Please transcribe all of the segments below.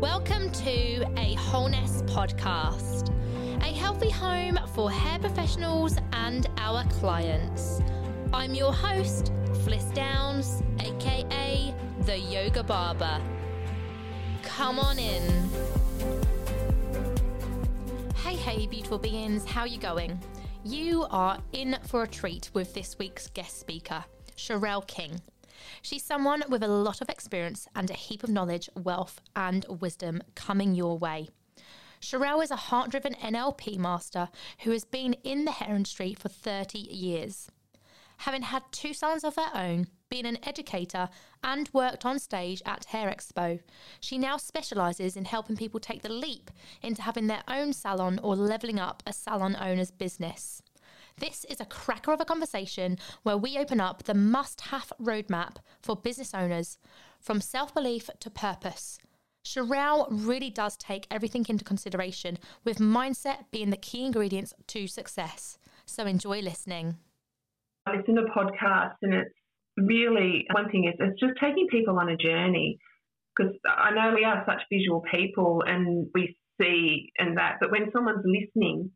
Welcome to a Wholeness podcast, a healthy home for hair professionals and our clients. I'm your host, Fliss Downs, aka the Yoga Barber. Come on in. Hey, hey, beautiful beings, how are you going? You are in for a treat with this week's guest speaker, Cheryelle King. She's someone with a lot of experience and a heap of knowledge, wealth, and wisdom coming your way. Cheryelle is a heart driven NLP master who has been in the hair industry for 30 years. Having had two sons of her own, been an educator, and worked on stage at Hair Expo, she now specialises in helping people take the leap into having their own salon or levelling up a salon owner's business. This is a cracker of a conversation where we open up the must have roadmap for business owners from self belief to purpose. Cheryelle really does take everything into consideration, with mindset being the key ingredients to success. So enjoy listening. I listen to podcasts, and it's really one thing is it's just taking people on a journey because I know we are such visual people and we see and that, but when someone's listening,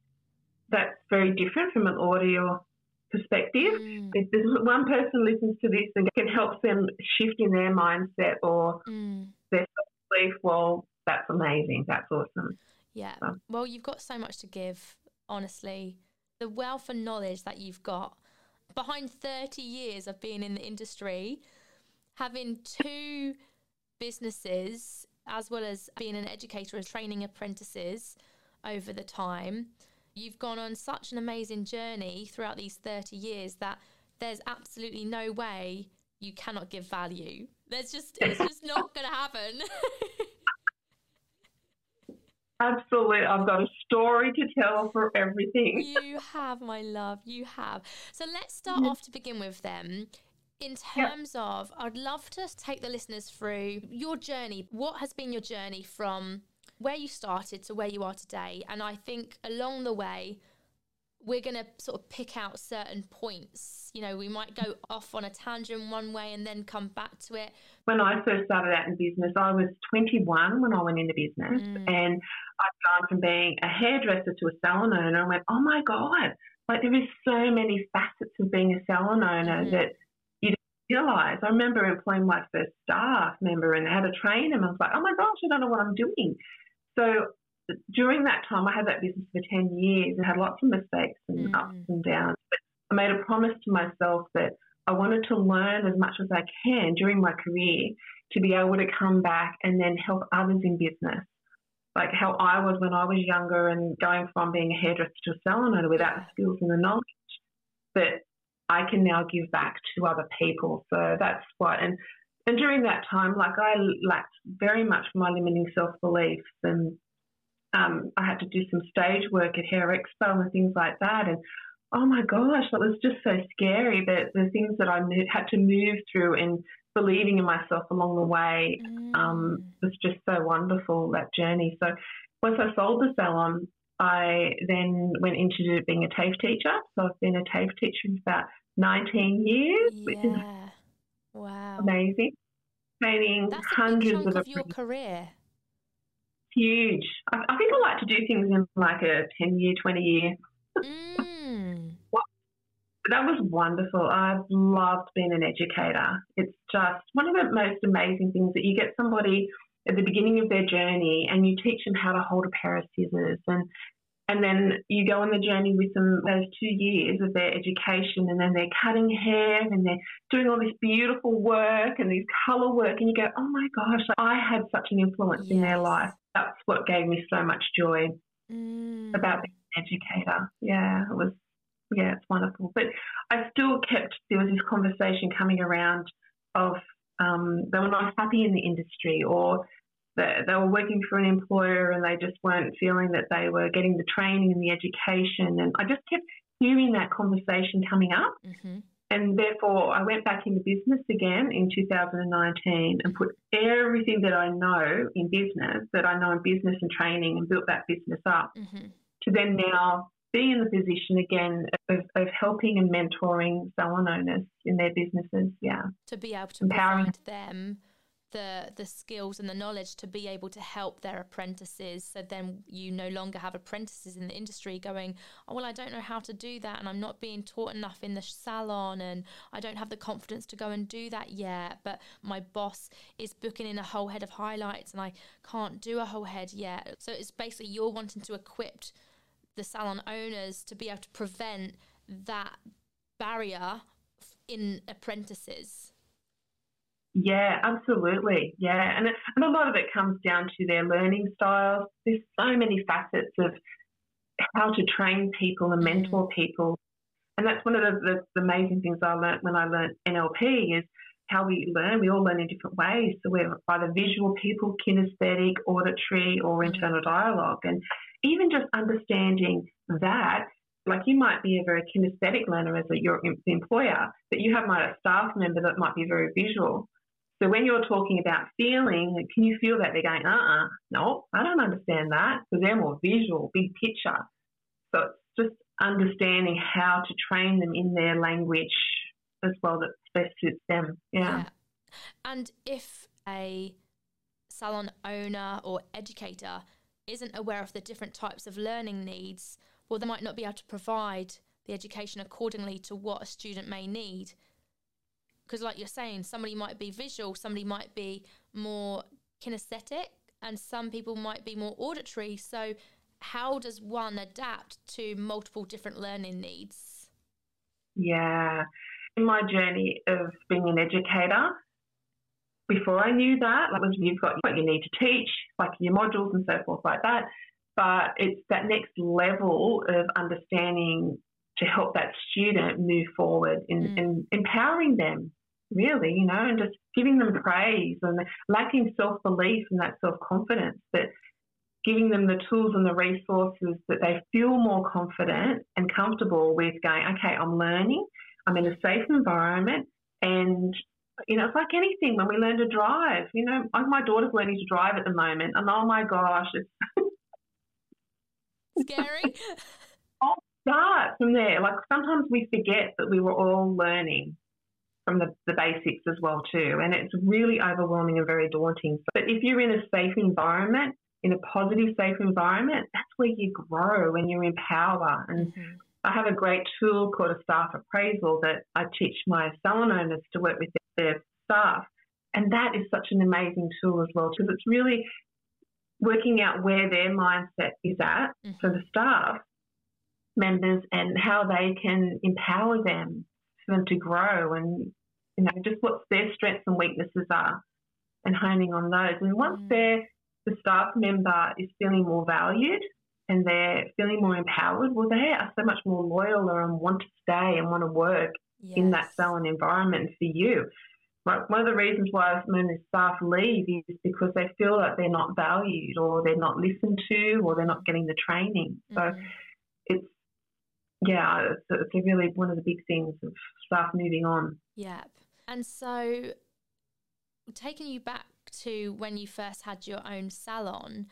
that's very different from an audio perspective. Mm. If one person listens to this and it can help them shift in their mindset or mm. their belief, well, that's amazing. That's awesome. Yeah. So. Well, you've got so much to give, honestly. The wealth and knowledge that you've got behind 30 years of being in the industry, having two businesses, as well as being an educator and training apprentices over the time You've gone on such an amazing journey throughout these 30 years that there's absolutely no way you cannot give value. There's just, it's just not going to happen. Absolutely. I've got a story to tell for everything. you have, my love. You have. So let's start off to begin with them. In terms yep. of, I'd love to take the listeners through your journey. What has been your journey from where you started to where you are today. And I think along the way, we're going to sort of pick out certain points. You know, we might go off on a tangent one way and then come back to it. When I first started out in business, I was 21 when I went into business. Mm. And I'd gone from being a hairdresser to a salon owner and went, oh my God, like there is so many facets of being a salon owner mm. that you don't realize. I remember employing my first staff member and had to train him. I was like, oh my gosh, I don't know what I'm doing. So during that time, I had that business for 10 years and had lots of mistakes and mm. ups and downs. But I made a promise to myself that I wanted to learn as much as I can during my career to be able to come back and then help others in business. Like how I was when I was younger and going from being a hairdresser to a salon owner without the skills and the knowledge. that I can now give back to other people. So that's what, and and during that time, like I lacked very much my limiting self beliefs, and um, I had to do some stage work at Hair Expo and things like that. And oh my gosh, that was just so scary. That the things that I had to move through and believing in myself along the way um, mm. um, was just so wonderful. That journey. So once I sold the salon, I then went into being a TAFE teacher. So I've been a TAFE teacher for about 19 years, yeah. which is Wow. Amazing. Training That's hundreds of, of your career. Huge. I, I, think I like to do things in like a 10 year, 20 year. Mm. that was wonderful. I've loved being an educator. It's just one of the most amazing things that you get somebody at the beginning of their journey and you teach them how to hold a pair of scissors and and then you go on the journey with them those two years of their education, and then they're cutting hair and they're doing all this beautiful work and this colour work, and you go, oh my gosh, I had such an influence yes. in their life. That's what gave me so much joy mm. about being an educator. Yeah, it was, yeah, it's wonderful. But I still kept, there was this conversation coming around of um, they were not happy in the industry or that they were working for an employer and they just weren't feeling that they were getting the training and the education. And I just kept hearing that conversation coming up. Mm-hmm. And therefore, I went back into business again in 2019 and put everything that I know in business, that I know in business and training, and built that business up mm-hmm. to then now be in the position again of, of helping and mentoring salon owners in their businesses. Yeah. To be able to Empowering. provide them the the skills and the knowledge to be able to help their apprentices so then you no longer have apprentices in the industry going oh well I don't know how to do that and I'm not being taught enough in the salon and I don't have the confidence to go and do that yet but my boss is booking in a whole head of highlights and I can't do a whole head yet. So it's basically you're wanting to equip the salon owners to be able to prevent that barrier in apprentices yeah, absolutely. Yeah, and and a lot of it comes down to their learning styles. There's so many facets of how to train people and mm. mentor people, and that's one of the, the, the amazing things I learned when I learned NLP is how we learn. We all learn in different ways. So we're either visual people, kinesthetic, auditory, or mm. internal dialogue, and even just understanding that like you might be a very kinesthetic learner as a, your employer, but you have might a staff member that might be very visual. So when you're talking about feeling, can you feel that they're going, uh uh-uh, uh no, I don't understand that because they're more visual, big picture. So it's just understanding how to train them in their language as well that best suits them. Yeah. yeah. And if a salon owner or educator isn't aware of the different types of learning needs, well, they might not be able to provide the education accordingly to what a student may need because like you're saying somebody might be visual somebody might be more kinesthetic and some people might be more auditory so how does one adapt to multiple different learning needs yeah in my journey of being an educator before I knew that, like you've got what you need to teach, like your modules and so forth like that. But it's that next level of understanding to help that student move forward in, mm. in empowering them really, you know, and just giving them praise and lacking self belief and that self confidence, but giving them the tools and the resources that they feel more confident and comfortable with going, okay, I'm learning, I'm in a safe environment, and you know, it's like anything when we learn to drive. You know, my daughter's learning to drive at the moment, and oh my gosh, it's scary. I'll start from there. Like sometimes we forget that we were all learning from the, the basics as well too. And it's really overwhelming and very daunting. But if you're in a safe environment, in a positive, safe environment, that's where you grow and you empower. And mm-hmm. I have a great tool called a staff appraisal that I teach my salon owners to work with their staff. And that is such an amazing tool as well, because it's really working out where their mindset is at mm-hmm. for the staff members and how they can empower them for them to grow and you know just what their strengths and weaknesses are and honing on those. And once mm. they're the staff member is feeling more valued and they're feeling more empowered, well, they are so much more loyal and want to stay and want to work yes. in that salon environment for you. Like one of the reasons why many staff leave is because they feel like they're not valued or they're not listened to or they're not getting the training. Mm-hmm. So it's yeah, it's, it's a really one of the big things of staff moving on. Yep. And so, taking you back to when you first had your own salon,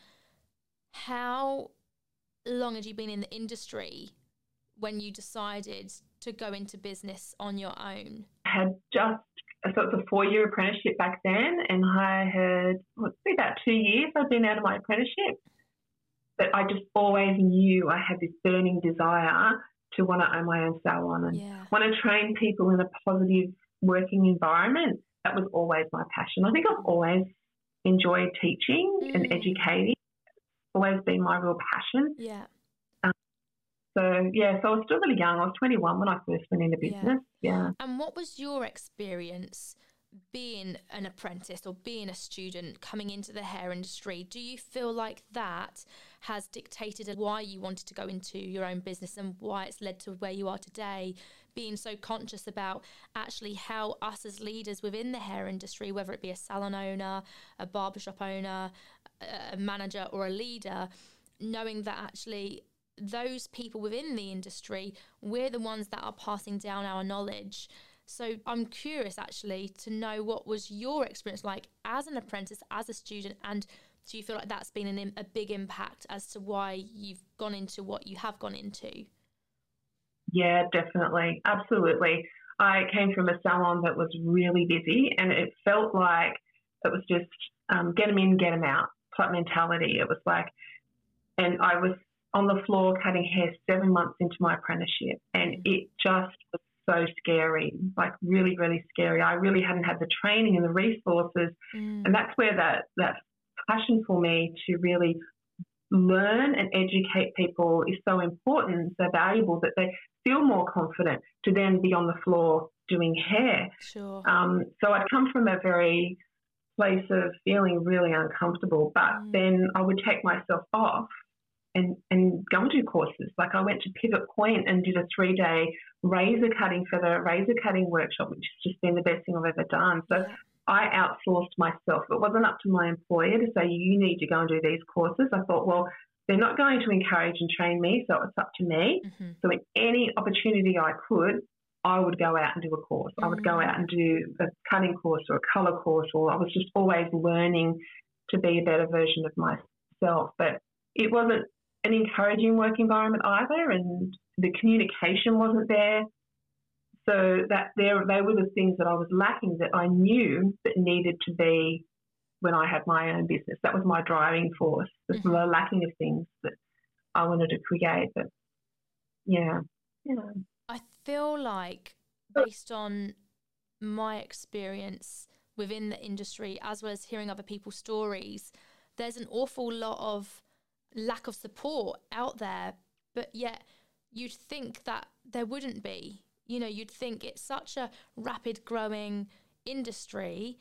how long had you been in the industry when you decided to go into business on your own? I had just so it's a four year apprenticeship back then, and I had what's about two years I'd been out of my apprenticeship. But I just always knew I had this burning desire to want to own my own salon and yeah. want to train people in a positive working environment. That was always my passion. I think I've always enjoyed teaching mm. and educating. It's always been my real passion. Yeah. Um, so yeah, so I was still really young. I was 21 when I first went into business. Yeah. yeah. And what was your experience being an apprentice or being a student coming into the hair industry, do you feel like that has dictated why you wanted to go into your own business and why it's led to where you are today? Being so conscious about actually how us as leaders within the hair industry, whether it be a salon owner, a barbershop owner, a manager, or a leader, knowing that actually those people within the industry, we're the ones that are passing down our knowledge so I'm curious actually to know what was your experience like as an apprentice, as a student, and do you feel like that's been an, a big impact as to why you've gone into what you have gone into? Yeah, definitely. Absolutely. I came from a salon that was really busy and it felt like it was just um, get them in, get them out type mentality. It was like, and I was on the floor cutting hair seven months into my apprenticeship, and it just was so scary, like really, really scary. I really hadn't had the training and the resources, mm. and that's where that that passion for me to really learn and educate people is so important, so valuable that they feel more confident to then be on the floor doing hair. Sure. Um, so I'd come from a very place of feeling really uncomfortable, but mm. then I would take myself off and, and go and do courses. Like I went to Pivot Point and did a three day razor cutting for the razor cutting workshop, which has just been the best thing I've ever done. So. I outsourced myself. It wasn't up to my employer to say, you need to go and do these courses. I thought, well, they're not going to encourage and train me, so it's up to me. Mm-hmm. So, in any opportunity I could, I would go out and do a course. Mm-hmm. I would go mm. out and do a cutting course or a colour course, or I was just always learning to be a better version of myself. But it wasn't an encouraging work environment either, and the communication wasn't there. So that there, they were the things that I was lacking that I knew that needed to be when I had my own business. That was my driving force. The mm-hmm. lacking of things that I wanted to create. But yeah, know. I feel like based on my experience within the industry, as well as hearing other people's stories, there's an awful lot of lack of support out there. But yet, you'd think that there wouldn't be. You know, you'd think it's such a rapid growing industry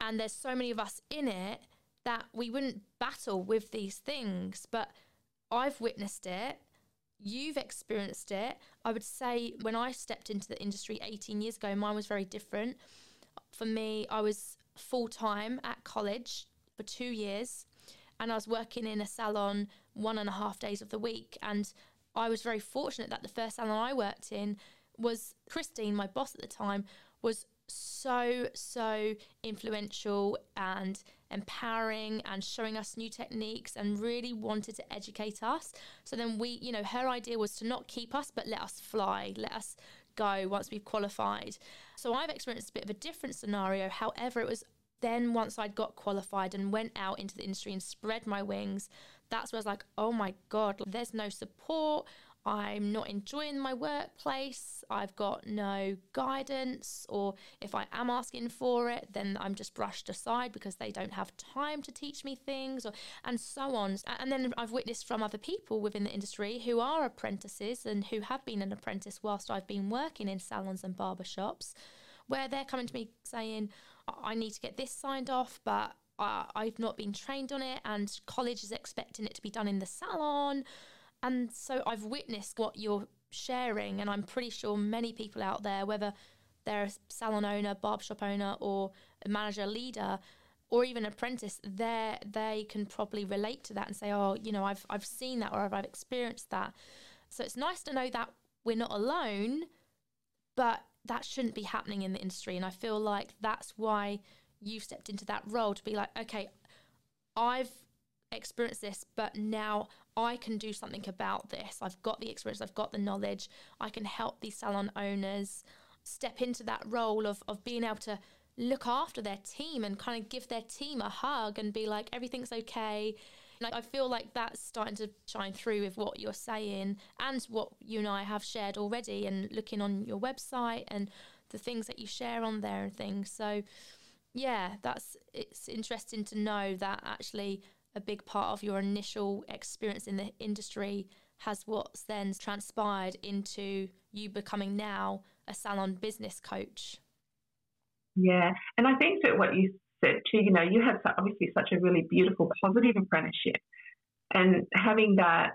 and there's so many of us in it that we wouldn't battle with these things. But I've witnessed it. You've experienced it. I would say when I stepped into the industry 18 years ago, mine was very different. For me, I was full time at college for two years and I was working in a salon one and a half days of the week. And I was very fortunate that the first salon I worked in was Christine, my boss at the time, was so, so influential and empowering and showing us new techniques and really wanted to educate us. So then we, you know, her idea was to not keep us, but let us fly, let us go once we've qualified. So I've experienced a bit of a different scenario. However, it was then once I'd got qualified and went out into the industry and spread my wings, that's where I was like, oh my God, there's no support. I'm not enjoying my workplace, I've got no guidance, or if I am asking for it, then I'm just brushed aside because they don't have time to teach me things, or and so on. And then I've witnessed from other people within the industry who are apprentices and who have been an apprentice whilst I've been working in salons and barbershops, where they're coming to me saying, I need to get this signed off, but uh, I've not been trained on it, and college is expecting it to be done in the salon. And so I've witnessed what you're sharing, and I'm pretty sure many people out there, whether they're a salon owner, barbershop owner, or a manager, leader, or even apprentice, they they can probably relate to that and say, oh, you know, I've I've seen that or I've experienced that. So it's nice to know that we're not alone, but that shouldn't be happening in the industry. And I feel like that's why you've stepped into that role to be like, okay, I've experienced this, but now I can do something about this. I've got the experience, I've got the knowledge. I can help these salon owners step into that role of, of being able to look after their team and kind of give their team a hug and be like, everything's okay. Like, I feel like that's starting to shine through with what you're saying and what you and I have shared already, and looking on your website and the things that you share on there and things. So, yeah, that's it's interesting to know that actually a big part of your initial experience in the industry has what's then transpired into you becoming now a salon business coach. Yeah, and I think that what you said too, you know, you had obviously such a really beautiful, positive apprenticeship, and having that,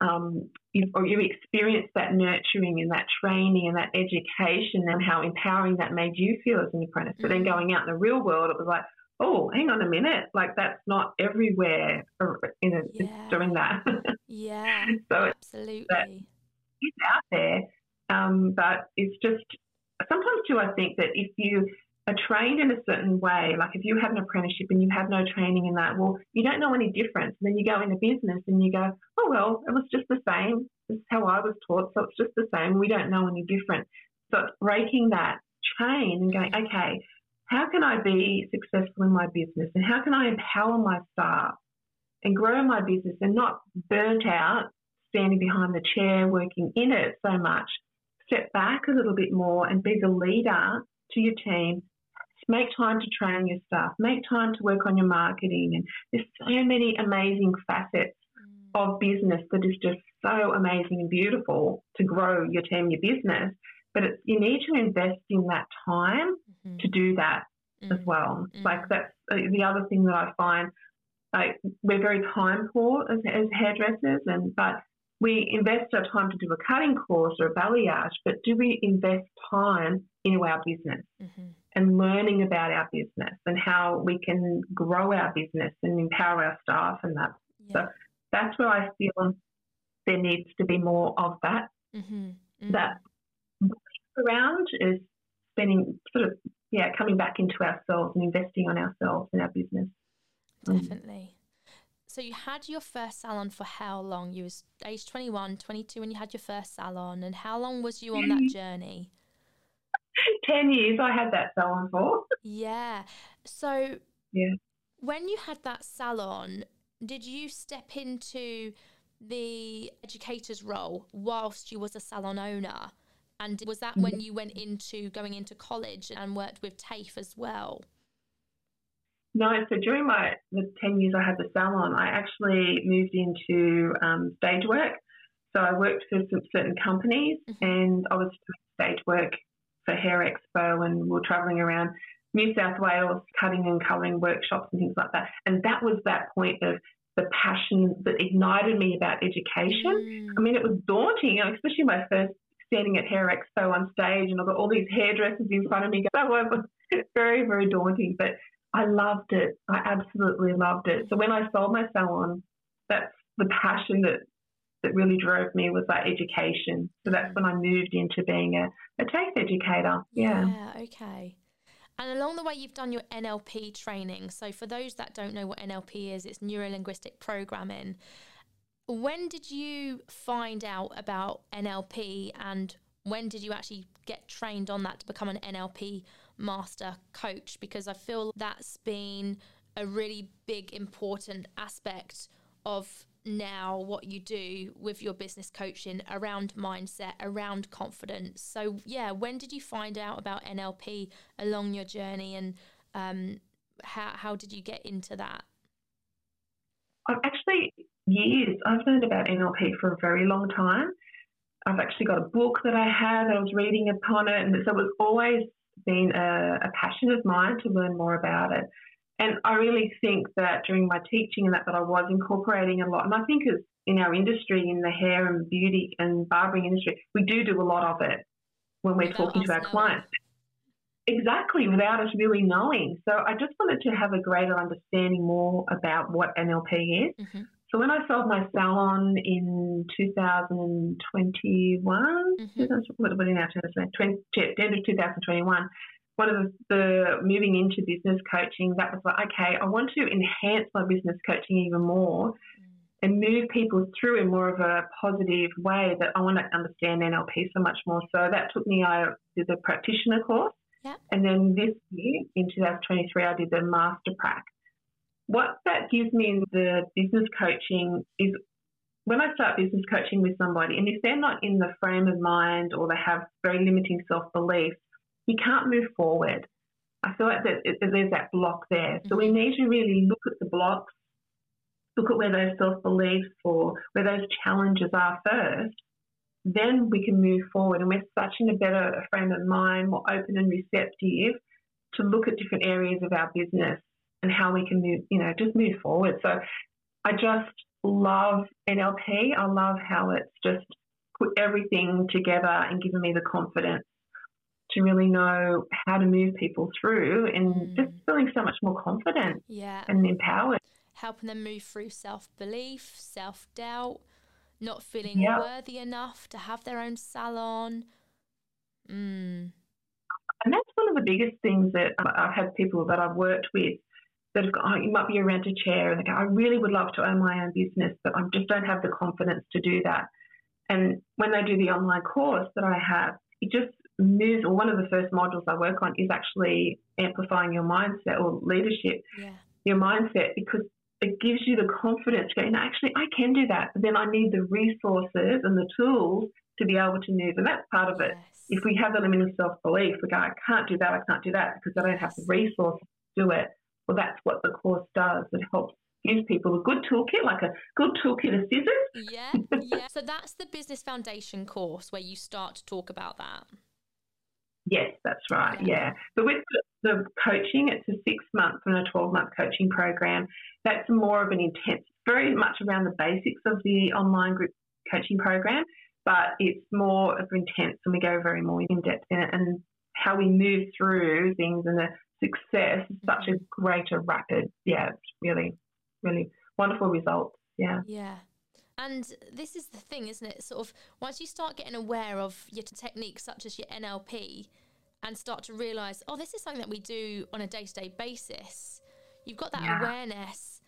um, you, or you experienced that nurturing and that training and that education, and how empowering that made you feel as an apprentice. Mm-hmm. But then mm. going out in the real world, it was like, oh, hang on a minute, like that's not everywhere in a, yeah. doing that. yeah, so absolutely. It's out there, um, but it's just sometimes too. I think that if you are trained in a certain way, like if you have an apprenticeship and you have no training in that, well, you don't know any difference. And then you go into business and you go, oh well, it was just the same. This is how I was taught, so it's just the same. We don't know any different. So it's breaking that chain and going, okay, how can I be successful in my business and how can I empower my staff and grow my business and not burnt out standing behind the chair working in it so much. Step back a little bit more and be the leader to your team. Make time to train your staff. Make time to work on your marketing. And there's so many amazing facets mm. of business that is just so amazing and beautiful to grow your team, your business. But you need to invest in that time mm-hmm. to do that mm-hmm. as well. Mm-hmm. Like that's uh, the other thing that I find. Like we're very time poor as, as hairdressers, and but we invest our time to do a cutting course or a balayage, but do we invest time into our business mm-hmm. And learning about our business and how we can grow our business and empower our staff and that? Yeah. So that's where I feel there needs to be more of that. Mm-hmm. Mm-hmm. That around is spending sort of yeah coming back into ourselves and investing on ourselves and our business. Mm. Definitely. So you had your first salon for how long? You was age 21, 22 when you had your first salon and how long was you on that journey? 10 years I had that salon for. Yeah. So yeah. when you had that salon, did you step into the educator's role whilst you was a salon owner? And was that when you went into going into college and worked with TAFE as well? No, so during my the ten years I had the salon, I actually moved into um, stage work. So I worked for some certain companies, mm-hmm. and I was doing stage work for Hair Expo, and we were travelling around New South Wales, cutting and colouring workshops and things like that. And that was that point of the passion that ignited me about education. Mm. I mean, it was daunting, especially my first standing at Hair Expo on stage, and I've got all these hairdressers in front of me. That was very, very daunting, but I loved it. I absolutely loved it. So when I sold my salon, that's the passion that that really drove me was that education. So that's when I moved into being a, a TAFE educator. Yeah. Yeah, okay. And along the way, you've done your NLP training. So, for those that don't know what NLP is, it's neuro linguistic programming. When did you find out about NLP and when did you actually get trained on that to become an NLP master coach? Because I feel that's been a really big, important aspect of now what you do with your business coaching around mindset, around confidence. So, yeah, when did you find out about NLP along your journey and um, how, how did you get into that? I've actually years. I've learned about NLP for a very long time. I've actually got a book that I had. I was reading upon it, and so it's always been a, a passion of mine to learn more about it. And I really think that during my teaching and that, that I was incorporating a lot. And I think as in our industry, in the hair and beauty and barbering industry, we do do a lot of it when we're without talking to our clients. Exactly, without us really knowing. So I just wanted to have a greater understanding more about what NLP is. Mm-hmm. So when I sold my salon in 2021, mm-hmm. what are we now? 20, end of 2021. One of the, the moving into business coaching, that was like, okay, I want to enhance my business coaching even more mm. and move people through in more of a positive way that I want to understand NLP so much more. So that took me, I did the practitioner course. Yep. And then this year, in 2023, I did the master prac. What that gives me in the business coaching is when I start business coaching with somebody, and if they're not in the frame of mind or they have very limiting self beliefs, you can't move forward. I feel like that there's that block there. So we mm-hmm. need to really look at the blocks, look at where those self beliefs or where those challenges are first. Then we can move forward, and we're such in a better frame of mind, more open and receptive to look at different areas of our business and how we can move, you know, just move forward. So I just love NLP. I love how it's just put everything together and given me the confidence to really know how to move people through and mm. just feeling so much more confident yeah. and empowered. Helping them move through self belief, self doubt, not feeling worthy enough to have their own salon. Mm. And that's one of the biggest things that I've had people that I've worked with that have got, oh, you might be a rent a chair and they go, I really would love to own my own business, but I just don't have the confidence to do that. And when they do the online course that I have, it just moves, or one of the first modules I work on is actually amplifying your mindset or leadership, yeah. your mindset, because it gives you the confidence going, actually, I can do that. But then I need the resources and the tools to be able to move. And that's part of it. Yes. If we have the limiting self belief, we go, I can't do that, I can't do that because I don't have the resources to do it. Well, that's what the course does. It helps give people a good toolkit, like a good toolkit of scissors. Yeah, yeah. so that's the business foundation course where you start to talk about that. Yes, that's right. Yeah. But with the coaching, it's a six month and a 12 month coaching program. That's more of an intense, very much around the basics of the online group coaching program, but it's more of an intense and we go very more in depth in it and how we move through things and the success is such a greater rapid. Yeah, it's really, really wonderful results. Yeah. Yeah. And this is the thing, isn't it? Sort of once you start getting aware of your techniques such as your NLP and start to realize, oh, this is something that we do on a day to day basis, you've got that Yeah. awareness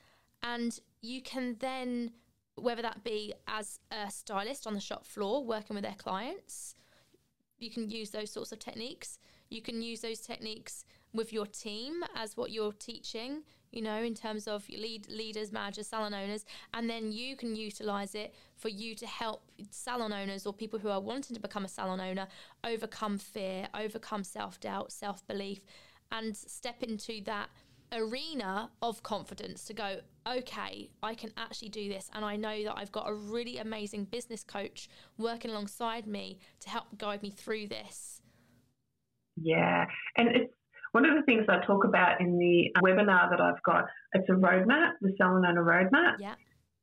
and you can then, whether that be as a stylist on the shop floor working with their clients, you can use those sorts of techniques. You can use those techniques with your team as what you're teaching, you know, in terms of lead leaders, managers, salon owners, and then you can utilize it for you to help salon owners or people who are wanting to become a salon owner overcome fear, overcome self-doubt, self-belief and step into that arena of confidence to go, okay, I can actually do this. And I know that I've got a really amazing business coach working alongside me to help guide me through this. Yeah, and it's one of the things I talk about in the webinar that I've got. It's a roadmap, the Salon Owner Roadmap, Yeah.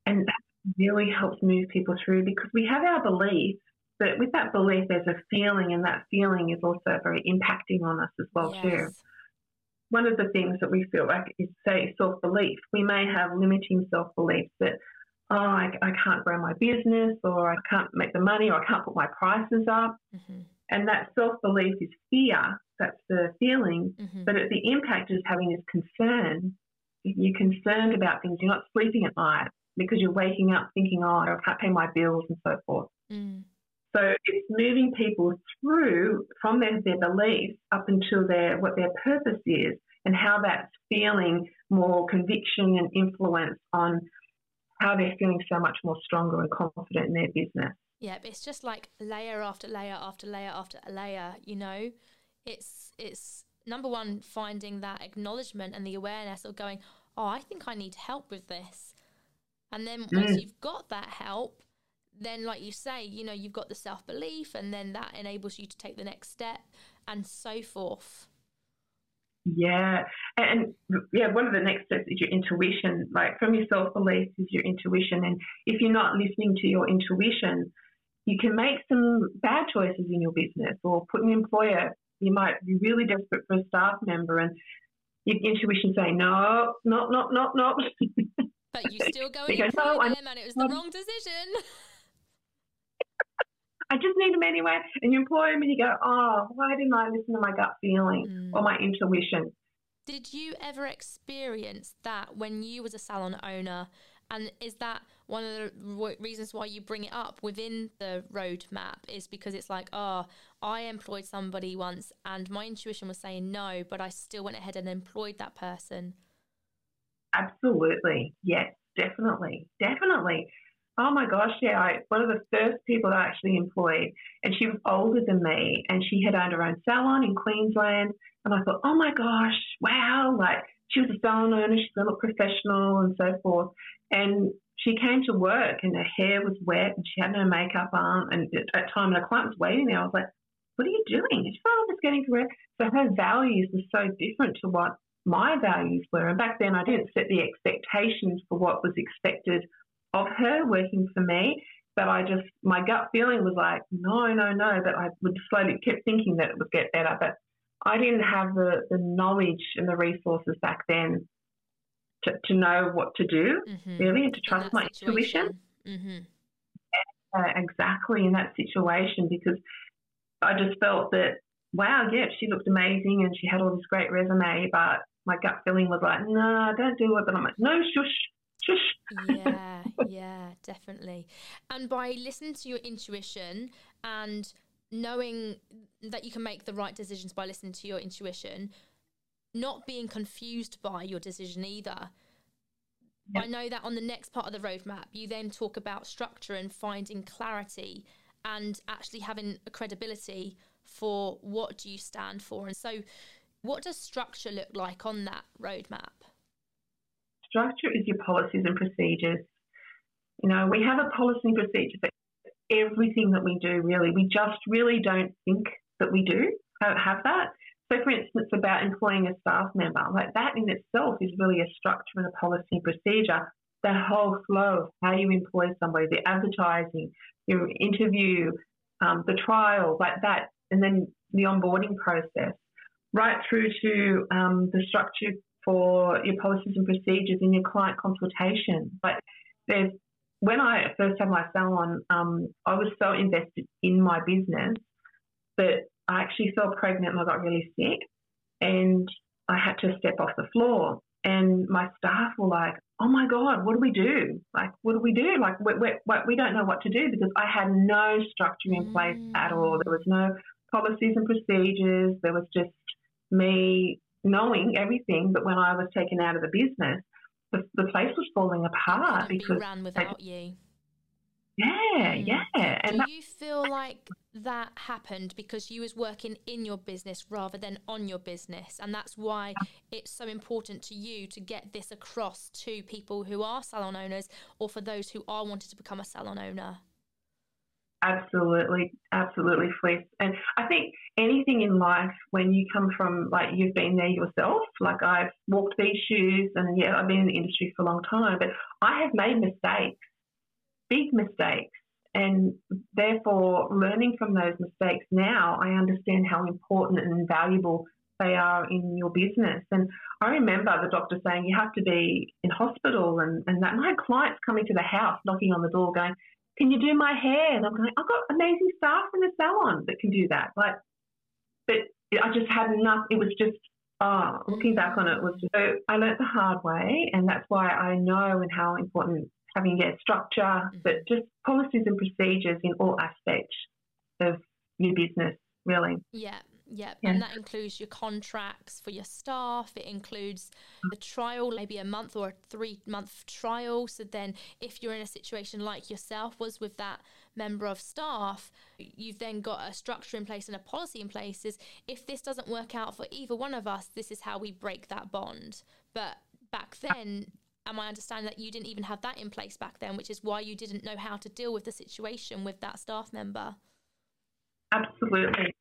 and that really helps move people through because we have our belief, but with that belief, there's a feeling, and that feeling is also very impacting on us as well too. One of the things that we feel like is say self belief. We may have limiting self beliefs that. Oh, I, I can't grow my business, or I can't make the money, or I can't put my prices up. hmm And that self belief is fear. That's the feeling. hmm But the impact is having this concern. You're concerned about things. You're not sleeping at night because you're waking up thinking, oh, I can't pay my bills and so forth. Mm. So it's moving people through from their, their beliefs up until their what their purpose is and how that's feeling more conviction and influence on how they're feeling so much more stronger and confident in their business. Yeah, but it's just like layer after layer after layer after layer, you know? It's it's number one finding that acknowledgement and the awareness of going, "Oh, I think I need help with this." And then once Mm. you've got that help, then like you say, you know, you've got the self-belief and then that enables you to take the next step and so forth. Yeah, and yeah, one of the next steps is your intuition. Like from your self belief is your intuition, and if you're not listening to your intuition, you can make some bad choices in your business or put an employer. You might be really desperate for a staff member, and your intuition say no, no, no, no, no. But you still go and go, "No, I'm them and it was the not." wrong decision. I just need them anyway, and you employ them, and you go, oh, why didn't I listen to my gut feeling Mm. or my intuition? Did you ever experience that when you was a salon owner? And is that one of the reasons why you bring it up within the roadmap? Is because it's like, oh, I employed somebody once, and my intuition was saying no, but I still went ahead and employed that person. Absolutely. Yes, definitely. Definitely. Oh my gosh, yeah. I, one of the first people I actually employed, and she was older than me, and she had owned her own salon in Queensland. And I thought, oh my gosh, wow. Like, she was a salon owner, she's to look professional and so forth. And she came to work, and her hair was wet, and she had no makeup on. And at time, a client was waiting there. I was like, what are you doing? And she said, oh, just getting to work. So her values were so different to what my values were. And back then, I didn't set the expectations for what was expected of her working for me. But I just, my gut feeling was like, no, no, no. But I would slowly kept thinking that it would get better. But I didn't have the, the knowledge and the resources back then to, to know what to do, Mm-hmm. really, and to trust my intuition. Mm-hmm. Uh, exactly in that situation because I just felt that, wow, yeah, she looked amazing and she had all this great resume, but my gut feeling was like, no, don't do it. But I'm like, no, shush, shush. yeah, yeah, definitely. And by listening to your intuition and knowing that you can make the right decisions by listening to your intuition, not being confused by your decision either. Yep. I know that on the next part of the roadmap, you then talk about structure and finding clarity and actually having a credibility for what do you stand for. And so, what does structure look like on that roadmap? Structure is your policies and procedures. You know, we have a policy and procedure for everything that we do, really. We just really don't think that we do have that. So, for instance, about employing a staff member, like that in itself is really a structure and a policy procedure. The whole flow of how you employ somebody, the advertising, your interview, um, the trial, like that, and then the onboarding process, right through to um, the structure for your policies and procedures in your client consultation. Like there's when I first had my salon, um, I was so invested in my business that I actually fell pregnant and I got really sick and I had to step off the floor. And my staff were like, oh my God, what do we do? Like, what do we do? Like, we, we, we don't know what to do because I had no structure in place mm. at all. There was no policies and procedures. There was just me knowing everything. But when I was taken out of the business, the, the place was falling apart because. Be ran without you. Yeah, mm. yeah. And Do you feel like that happened because you was working in your business rather than on your business, and that's why it's so important to you to get this across to people who are salon owners or for those who are wanting to become a salon owner? Absolutely, absolutely, Fliss. And I think anything in life, when you come from like you've been there yourself, like I've walked these shoes, and yeah, I've been in the industry for a long time, but I have made mistakes big mistakes. And therefore, learning from those mistakes now, I understand how important and valuable they are in your business. And I remember the doctor saying you have to be in hospital and, and that my clients coming to the house knocking on the door going, Can you do my hair? And I'm going, I've got amazing staff in the salon that can do that. Like but I just had enough it was just oh, looking back on it was so I learnt the hard way and that's why I know and how important having yeah, structure, mm-hmm. but just policies and procedures in all aspects of your business, really. Yeah. Yeah, and that includes your contracts for your staff. It includes the trial, maybe a month or a three month trial. So then, if you're in a situation like yourself was with that member of staff, you've then got a structure in place and a policy in place. Is if this doesn't work out for either one of us, this is how we break that bond. But back then, am I understanding that you didn't even have that in place back then, which is why you didn't know how to deal with the situation with that staff member? Absolutely.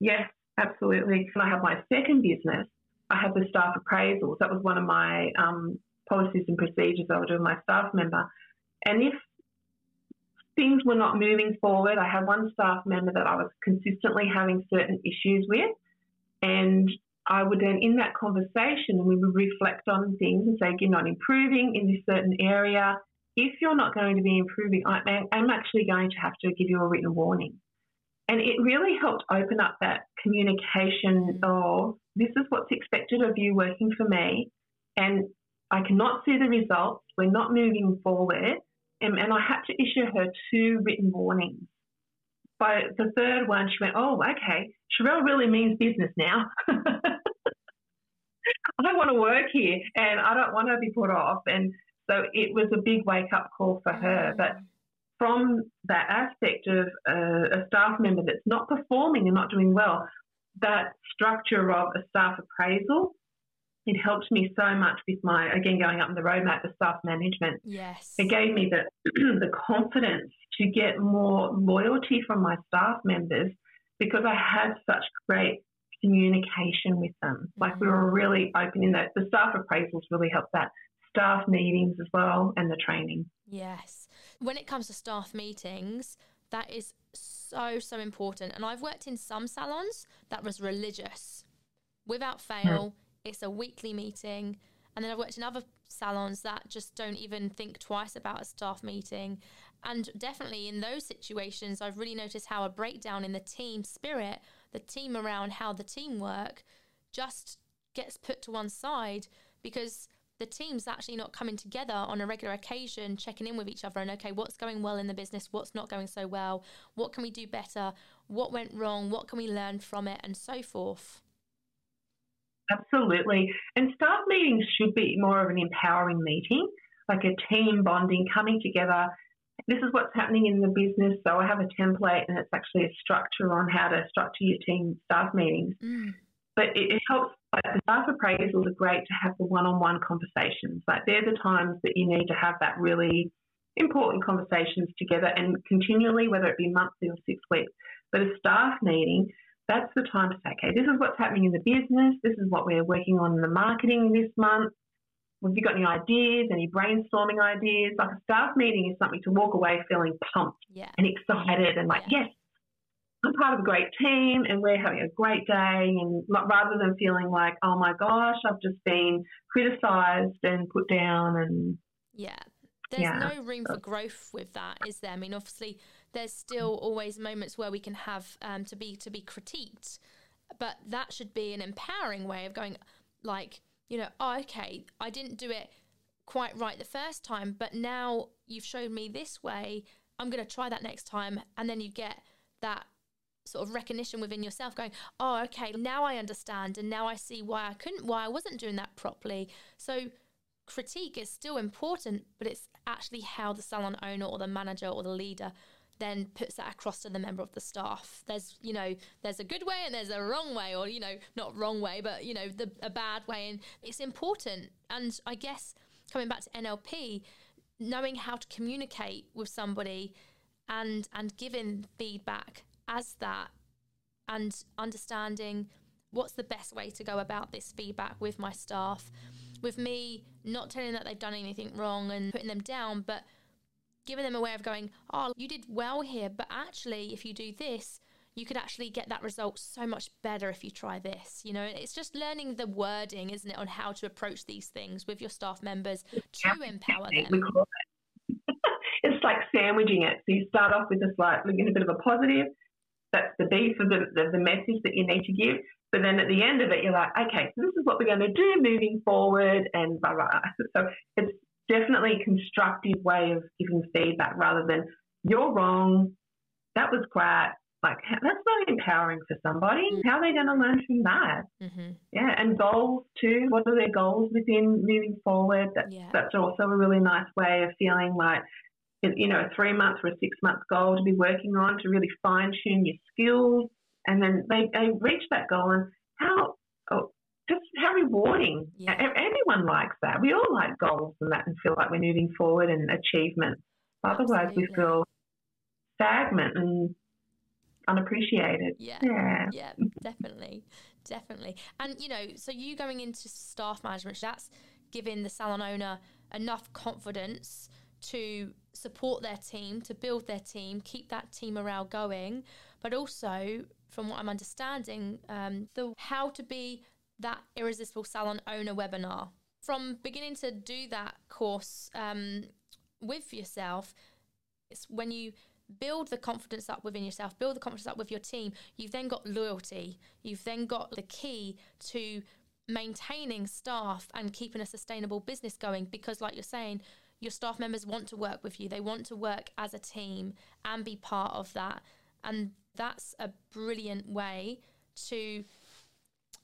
Yes, absolutely. When I had my second business, I had the staff appraisals. That was one of my um, policies and procedures I would do with my staff member. And if things were not moving forward, I had one staff member that I was consistently having certain issues with. And I would then, in that conversation, we would reflect on things and say, you're not improving in this certain area. If you're not going to be improving, I'm actually going to have to give you a written warning. And it really helped open up that communication of this is what's expected of you working for me. And I cannot see the results. We're not moving forward. And, and I had to issue her two written warnings by the third one, she went, Oh, okay, Cheryelle really means business now. I don't want to work here and I don't want to be put off. And so it was a big wake up call for her. Mm. But from that aspect of uh, a staff member that's not performing and not doing well, that structure of a staff appraisal it helped me so much with my again going up in the roadmap the staff management yes it gave me the the confidence to get more loyalty from my staff members because i had such great communication with them. Like we were really open in that. The staff appraisals really helped that. Staff meetings as well and the training. Yes. When it comes to staff meetings that is so so important. And i've worked in some salons that was religious. Without fail mm it's a weekly meeting. And then I've worked in other salons that just don't even think twice about a staff meeting. And definitely in those situations, I've really noticed how a breakdown in the team spirit, the team around how the team work, just gets put to one side because the team's actually not coming together on a regular occasion, checking in with each other and okay, what's going well in the business, what's not going so well, what can we do better, what went wrong, what can we learn from it, and so forth. Absolutely. And staff meetings should be more of an empowering meeting, like a team bonding, coming together. This is what's happening in the business. So I have a template and it's actually a structure on how to structure your team staff meetings. Mm. But it, it helps like the staff appraisals are great to have the one-on-one conversations. Like they're the times that you need to have that really important conversations together and continually, whether it be monthly or six weeks. But a staff meeting, that's the time to say, okay, this is what's happening in the business. This is what we're working on in the marketing this month. Have you got any ideas, any brainstorming ideas? Like a staff meeting is something to walk away feeling pumped yeah. and excited and like, yeah. yes, I'm part of a great team and we're having a great day. And rather than feeling like, oh my gosh, I've just been criticized and put down and. Yeah. There's yeah. no room for growth with that, is there? I mean, obviously, there's still always moments where we can have um, to be to be critiqued, but that should be an empowering way of going, like, you know, oh, okay, I didn't do it quite right the first time, but now you've shown me this way. I'm going to try that next time, and then you get that sort of recognition within yourself going oh okay now i understand and now i see why i couldn't why i wasn't doing that properly so critique is still important but it's actually how the salon owner or the manager or the leader then puts that across to the member of the staff. There's you know there's a good way and there's a wrong way or you know not wrong way but you know the a bad way and it's important. And i guess coming back to nlp knowing how to communicate with somebody and and giving feedback as that and understanding what's the best way to go about this feedback with my staff. With me not telling that they've done anything wrong and putting them down but giving them a way of going oh you did well here but actually if you do this you could actually get that result so much better if you try this you know? It's just learning the wording isn't it on how to approach these things with your staff members to empower them. It's like sandwiching it. So you start off with a slight a bit of a positive that's the beef of the, of the message that you need to give. But then at the end of it, you're like, okay, so this is what we're going to do moving forward, and blah blah. So it's definitely constructive way of giving feedback rather than you're wrong, that was crap. Like that's not empowering for somebody. Mm-hmm. How are they going to learn from that? Mm-hmm. Yeah, and goals too. What are their goals within moving forward? That's yeah. that's also a really nice way of feeling like you know, a three month or a six month goal to be working on to really fine tune your skills. And then they, they reach that goal and how, oh, just how rewarding. Yeah. Everyone likes that. We all like goals and that and feel like we're moving forward and achievement. Otherwise, Absolutely. we feel stagnant and unappreciated. Yeah. Yeah. Yeah, definitely. Definitely. And, you know, so you going into staff management, that's giving the salon owner enough confidence to support their team, to build their team, keep that team morale going, but also, from what I'm understanding, um, the how to be that irresistible salon owner webinar. From beginning to do that course um, with yourself, it's when you build the confidence up within yourself, build the confidence up with your team, you've then got loyalty. You've then got the key to maintaining staff and keeping a sustainable business going because, like you're saying, your staff members want to work with you. They want to work as a team and be part of that. And that's a brilliant way to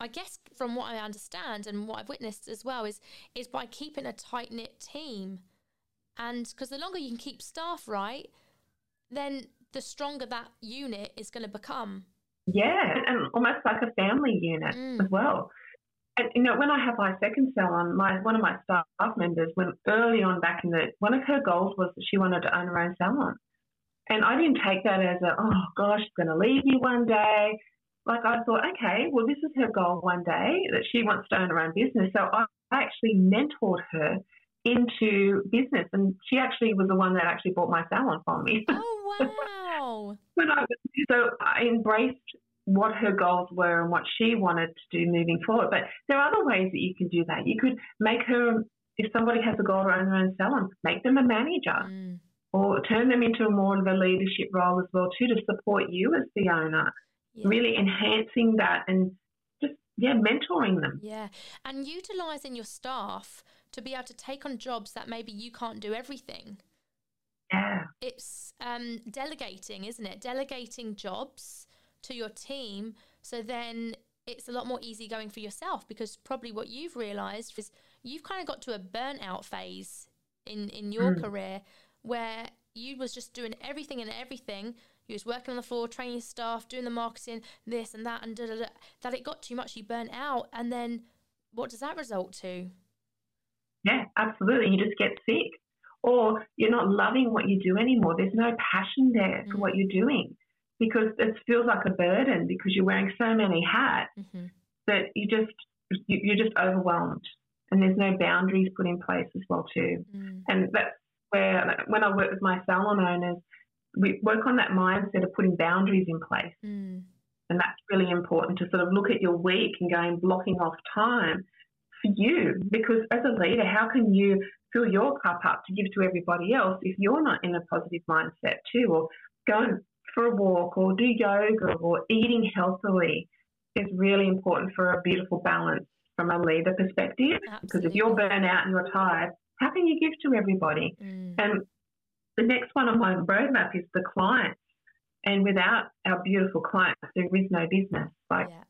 I guess from what I understand and what I've witnessed as well is is by keeping a tight knit team. And because the longer you can keep staff right, then the stronger that unit is going to become. Yeah, and almost like a family unit mm. as well. And you know, when I had my second salon, my one of my staff members, went early on back in the, one of her goals was that she wanted to own her own salon, and I didn't take that as a, oh gosh, she's going to leave me one day. Like I thought, okay, well, this is her goal one day that she wants to own her own business. So I actually mentored her into business, and she actually was the one that actually bought my salon for me. Oh wow! when I so I embraced what her goals were and what she wanted to do moving forward. But there are other ways that you can do that. You could make her, if somebody has a goal to own their own salon, make them a manager mm. or turn them into a more of a leadership role as well too to support you as the owner. Yeah. Really enhancing that and just yeah, mentoring them. Yeah. And utilizing your staff to be able to take on jobs that maybe you can't do everything. Yeah. It's um, delegating, isn't it? Delegating jobs to your team so then it's a lot more easy going for yourself because probably what you've realized is you've kind of got to a burnout phase in in your mm. career where you was just doing everything and everything you was working on the floor training staff doing the marketing this and that and da, da, da, that it got too much you burnt out. And then what does that result to? Yeah absolutely. You just get sick. Or you're not loving what you do anymore. There's no passion there mm. for what you're doing because it feels like a burden because you're wearing so many hats mm-hmm. that you just you, are just overwhelmed. And there's no boundaries put in place as well too. Mm. and that's where when I work with my salon owners we work on that mindset of putting boundaries in place mm. and that's really important to sort of look at your week and going blocking off time for you because as a leader how can you fill your cup up to give to everybody else if you're not in a positive mindset too or go for a walk or do yoga or eating healthily is really important for a beautiful balance from a leader perspective. Absolutely. Because if you're burnt out and you're tired, how can you give to everybody? Mm. And the next one on my roadmap is the clients. And without our beautiful clients, there is no business. Like, yeah.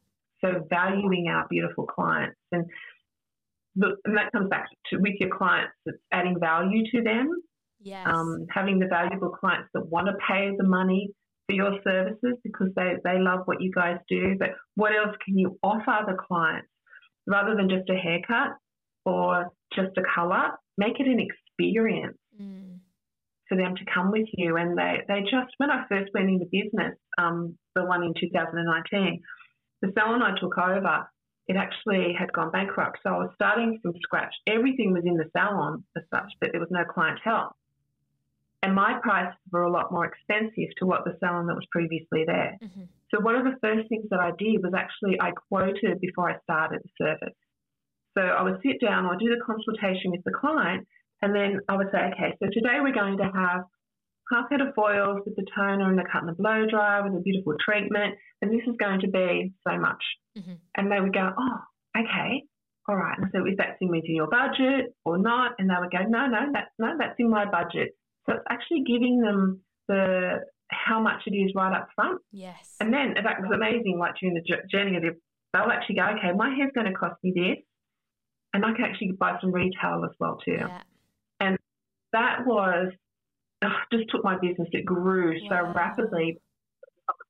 so valuing our beautiful clients and look, and that comes back to with your clients, it's adding value to them. Yes. Um, having the valuable clients that want to pay the money for your services because they, they love what you guys do. But what else can you offer the clients rather than just a haircut or just a colour? Make it an experience mm. For them to come with you. And they, they just, when I first went into business, um, the one in 2019, the salon I took over, it actually had gone bankrupt. So I was starting from scratch. Everything was in the salon as such, but there was no clientele and my prices were a lot more expensive to what the salon that was previously there. Mm-hmm. So one of the first things that I did was actually I quoted before I started the service. So I would sit down, I'd do the consultation with the client, and then I would say, okay, so today we're going to have half head of foils with the toner and the cut and the blow dry with a beautiful treatment, and this is going to be so much. Mm-hmm. And they would go, oh, okay, all right. And so is that in within your budget or not? And they would go, no, no, that's no, that's in my budget. So it's actually giving them the how much it is right up front. Yes. And then that was amazing. Like during the journey of it, they'll actually go, okay, my hair's going to cost me this, and I can actually buy some retail as well too. Yeah. That was oh, just took my business. It grew wow. so rapidly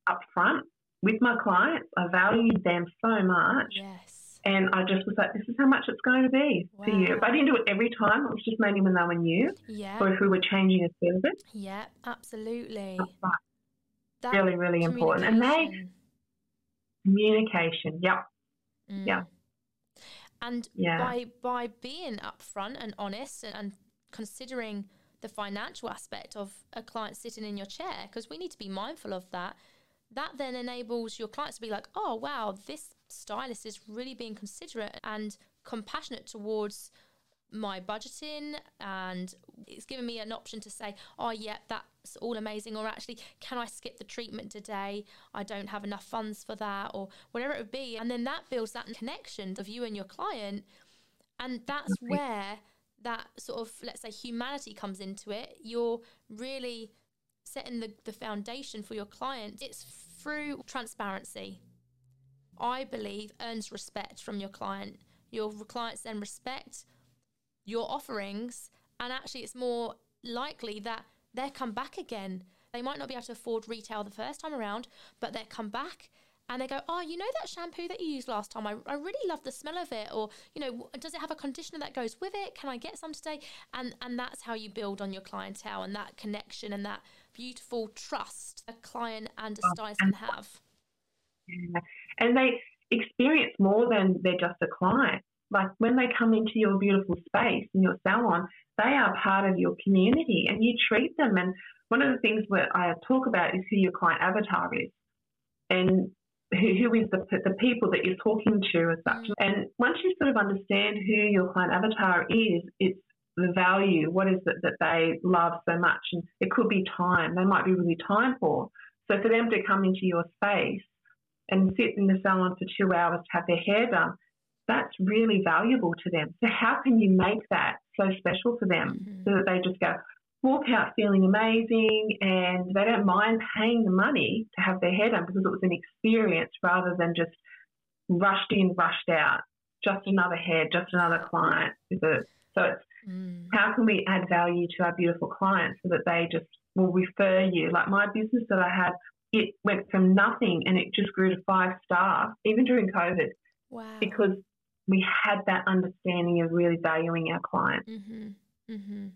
up front with my clients. I valued them so much. Yes. And I just was like, this is how much it's going to be wow. for you. But I didn't do it every time. It was just mainly when they were new. Yeah. Or if we were changing a service. Yeah, absolutely. That's really, really important. And they, communication. Yep. Mm. Yeah. And yeah. by by being upfront and honest and, and considering the financial aspect of a client sitting in your chair, because we need to be mindful of that, that then enables your clients to be like, oh wow, this stylist is really being considerate and compassionate towards my budgeting and it's given me an option to say oh yeah that's all amazing or actually can i skip the treatment today? I don't have enough funds for that or whatever it would be. And then that builds that connection of you and your client and that's where that sort of let's say humanity comes into it you're really setting the, the foundation for your client it's through transparency I believe, earns respect from your client. Your clients then respect your offerings, and actually, it's more likely that they'll come back again. They might not be able to afford retail the first time around, but they'll come back and they go, Oh, you know that shampoo that you used last time? I, I really love the smell of it. Or, you know, does it have a conditioner that goes with it? Can I get some today? And, and that's how you build on your clientele and that connection and that beautiful trust a client and a um, stylist can have. Yeah. And they experience more than they're just a client. Like when they come into your beautiful space in your salon, they are part of your community and you treat them. And one of the things that I talk about is who your client avatar is and who, is the, the people that you're talking to as such. Mm. And once you sort of understand who your client avatar is, it's the value, what is it that they love so much? And it could be time. They might be really time poor. So for them to come into your space and sit in the salon for two hours to have their hair done, that's really valuable to them. So how can you make that so special for them mm-hmm. so that they just go, walk out feeling amazing and they don't mind paying the money to have their hair done because it was an experience rather than just rushed in, rushed out, just another hair, just another client. So it's mm. how can we add value to our beautiful clients so that they just will refer you? Like my business that I had, it went from nothing and it just grew to five staff, even during COVID. Wow. Because we had that understanding of really valuing our clients. Mm-hmm. Mm-hmm.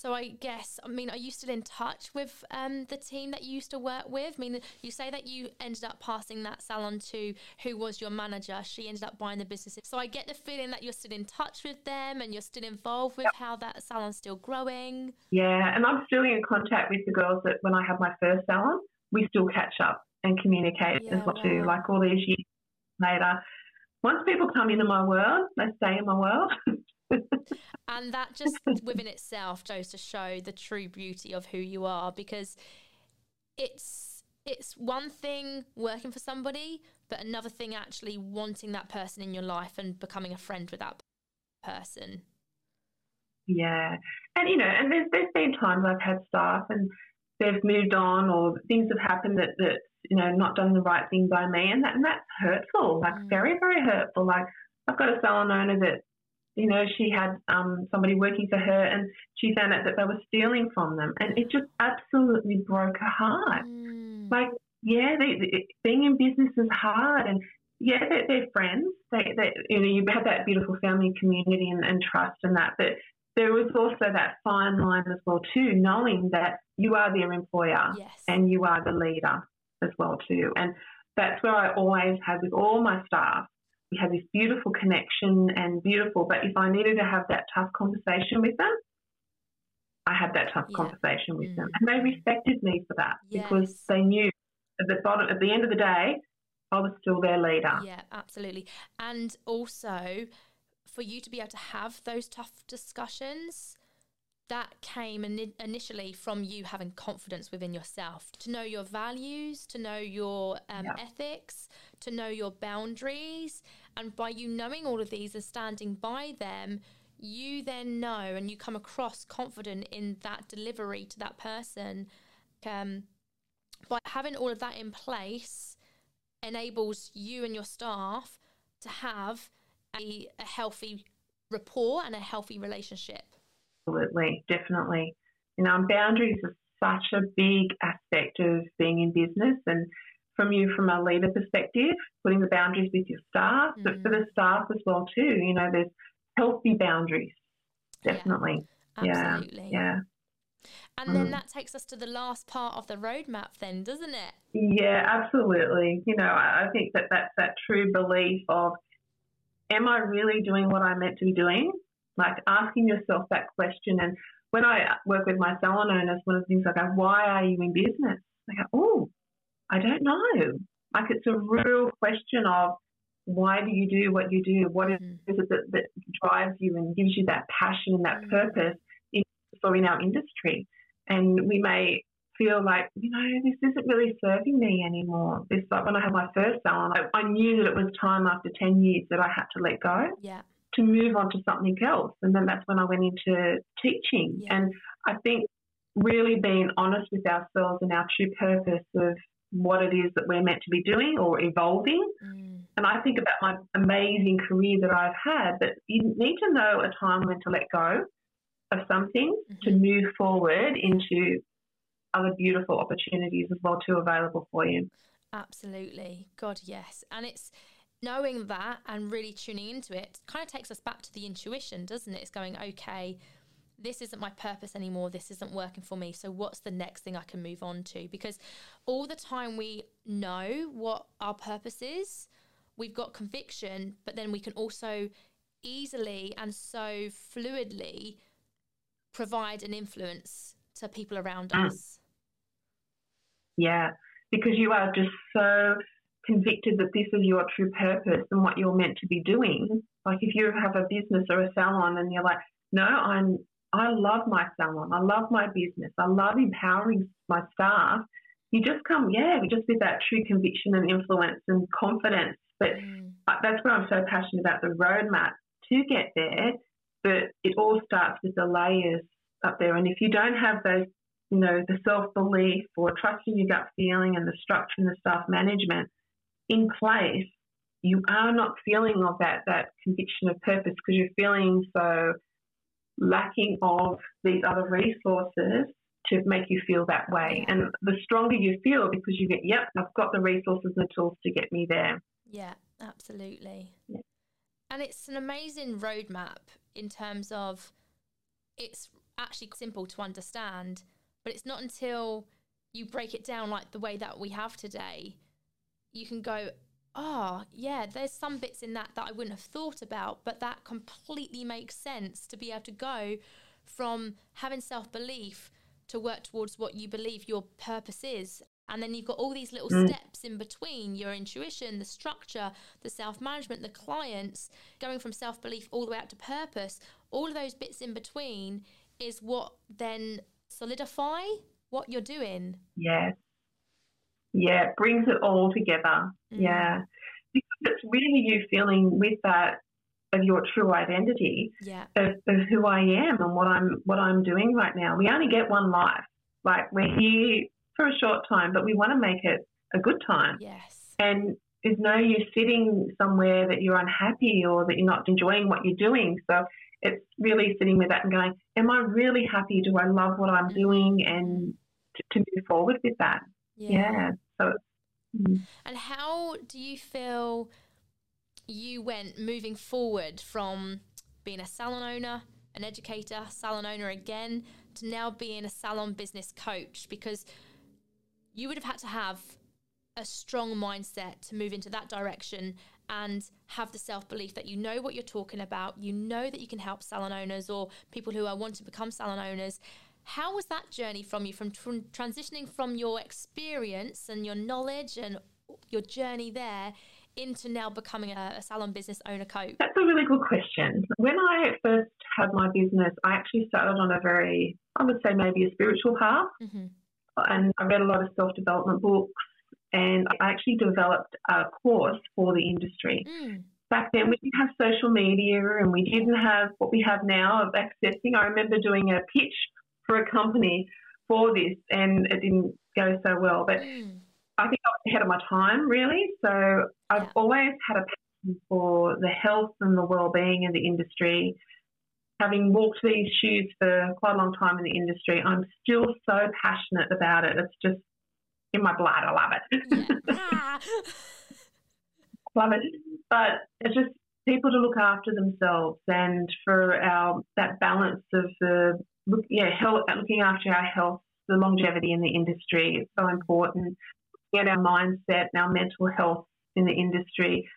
So I guess, I mean, are you still in touch with um, the team that you used to work with? I mean, you say that you ended up passing that salon to who was your manager. She ended up buying the business. So I get the feeling that you're still in touch with them and you're still involved with yep. how that salon's still growing. Yeah, and I'm still in contact with the girls that when I had my first salon, we still catch up and communicate yeah, as well wow. Like all these years later, once people come into my world, they stay in my world. and that just within itself goes to show the true beauty of who you are because it's it's one thing working for somebody but another thing actually wanting that person in your life and becoming a friend with that person. Yeah. And you know and there's there's been times i've had staff and they've moved on or things have happened that that you know not done the right thing by me and that and that's hurtful like mm. very very hurtful. Like i've got a salon owner that you know, she had um, somebody working for her and she found out that they were stealing from them. And it just absolutely broke her heart. Mm. Like, yeah, they, they, being in business is hard. And yeah, they're, they're friends. They, they, you know, you have that beautiful family community and, and trust and that. But there was also that fine line as well, too, knowing that you are their employer yes. and you are the leader as well, too. And that's where I always have with all my staff we had this beautiful connection and beautiful. But if I needed to have that tough conversation with them, I had that tough yeah. conversation with mm. them, and they respected me for that yes. because they knew at the bottom, at the end of the day, I was still their leader. Yeah, absolutely. And also, for you to be able to have those tough discussions, that came in- initially from you having confidence within yourself to know your values, to know your um, yeah. ethics, to know your boundaries. And by you knowing all of these and standing by them, you then know and you come across confident in that delivery to that person. Um, by having all of that in place, enables you and your staff to have a, a healthy rapport and a healthy relationship. Absolutely, definitely. You know, boundaries are such a big aspect of being in business and from you from a leader perspective, putting the boundaries with your staff, mm. but for the staff as well too. You know, there's healthy boundaries, definitely. Yeah, absolutely. Yeah. yeah. And then mm. that takes us to the last part of the roadmap, then, doesn't it? Yeah, absolutely. You know, I think that that's that true belief of, am I really doing what I'm meant to be doing? like asking yourself that question. And when I work with my salon owners, one of the things I go, why are you in business? They go, oh, I don't know. Like it's a real question of why do you do what you do? What is mm. it that, that drives you and gives you that passion and that mm. purpose in, so in our industry? And we may feel like, you know, this isn't really serving me anymore. It's like when I had my first salon, I, I knew that it was time after 10 years that I had to let go. Yeah to move on to something else. And then that's when I went into teaching. Yeah. And I think really being honest with ourselves and our true purpose of what it is that we're meant to be doing or evolving. Mm. And I think about my amazing career that I've had, that you need to know a time when to let go of something mm-hmm. to move forward into other beautiful opportunities as well too available for you. Absolutely. God, yes. And it's knowing that and really tuning into it kind of takes us back to the intuition, doesn't it? It's going, okay, this isn't my purpose anymore. This isn't working for me. So, what's the next thing I can move on to? Because all the time we know what our purpose is, we've got conviction, but then we can also easily and so fluidly provide an influence to people around mm. us. Yeah, because you are just so convicted that this is your true purpose and what you're meant to be doing. Like if you have a business or a salon and you're like, no, I'm I love my salon. I love my business. I love empowering my staff. you just come, yeah, just with that true conviction and influence and confidence. But mm. that's where I'm so passionate about the roadmap to get there. But it all starts with the layers up there. And if you don't have those, you know, the self belief or trusting your gut feeling and the structure and the staff management in place, you are not feeling of that that conviction of purpose because you're feeling so lacking of these other resources to make you feel that way. And the stronger you feel because you get, yep, I've got the resources and the tools to get me there. Yeah, absolutely. Yeah. And it's an amazing roadmap in terms of it's actually simple to understand, but it's not until you break it down like the way that we have today, you can go, oh, yeah, there's some bits in that that I wouldn't have thought about, but that completely makes sense to be able to go from having self belief to work towards what you believe your purpose is. And then you've got all these little mm. steps in between your intuition, the structure, the self management, the clients, going from self belief all the way out to purpose. All of those bits in between is what then solidify what you're doing. Yeah. Yeah, it brings it all together. Mm. Yeah. Because it's really you feeling with that of your true identity yeah. of, of who I am and what I'm what I'm doing right now. We only get one life. Like we're here for a short time, but we want to make it a good time. Yes. And there's no use sitting somewhere that you're unhappy or that you're not enjoying what you're doing. So it's really sitting with that and going, Am I really happy? Do I love what I'm doing? And to, to move forward with that. Yeah. yeah. So. Mm. And how do you feel you went moving forward from being a salon owner, an educator, salon owner again, to now being a salon business coach? Because you would have had to have a strong mindset to move into that direction and have the self belief that you know what you're talking about, you know that you can help salon owners or people who are want to become salon owners, how was that journey from you, from, from transitioning from your experience and your knowledge and your journey there into now becoming a, a, salon business owner coach? That's a really good question. When I first had my business, I actually started on a very, I would say maybe a spiritual path. Mm-hmm. And I read a lot of self development books and I actually developed a course for the industry. Mm back then we didn't have social media and we didn't have what we have now of accessing. I remember doing a pitch for a company for this, and it didn't go so well. But mm. I think I was ahead of my time, really. So I've yeah. always had a passion for the health and the well-being of the industry. Having walked these shoes for quite a long time in the industry, I'm still so passionate about it. It's just in my blood. I love it. Yeah. love it. But it's just people to look after themselves and for our that balance of the look, yeah, health, looking after our health, the longevity in the industry is so important. At our mindset and our mental health in the industry,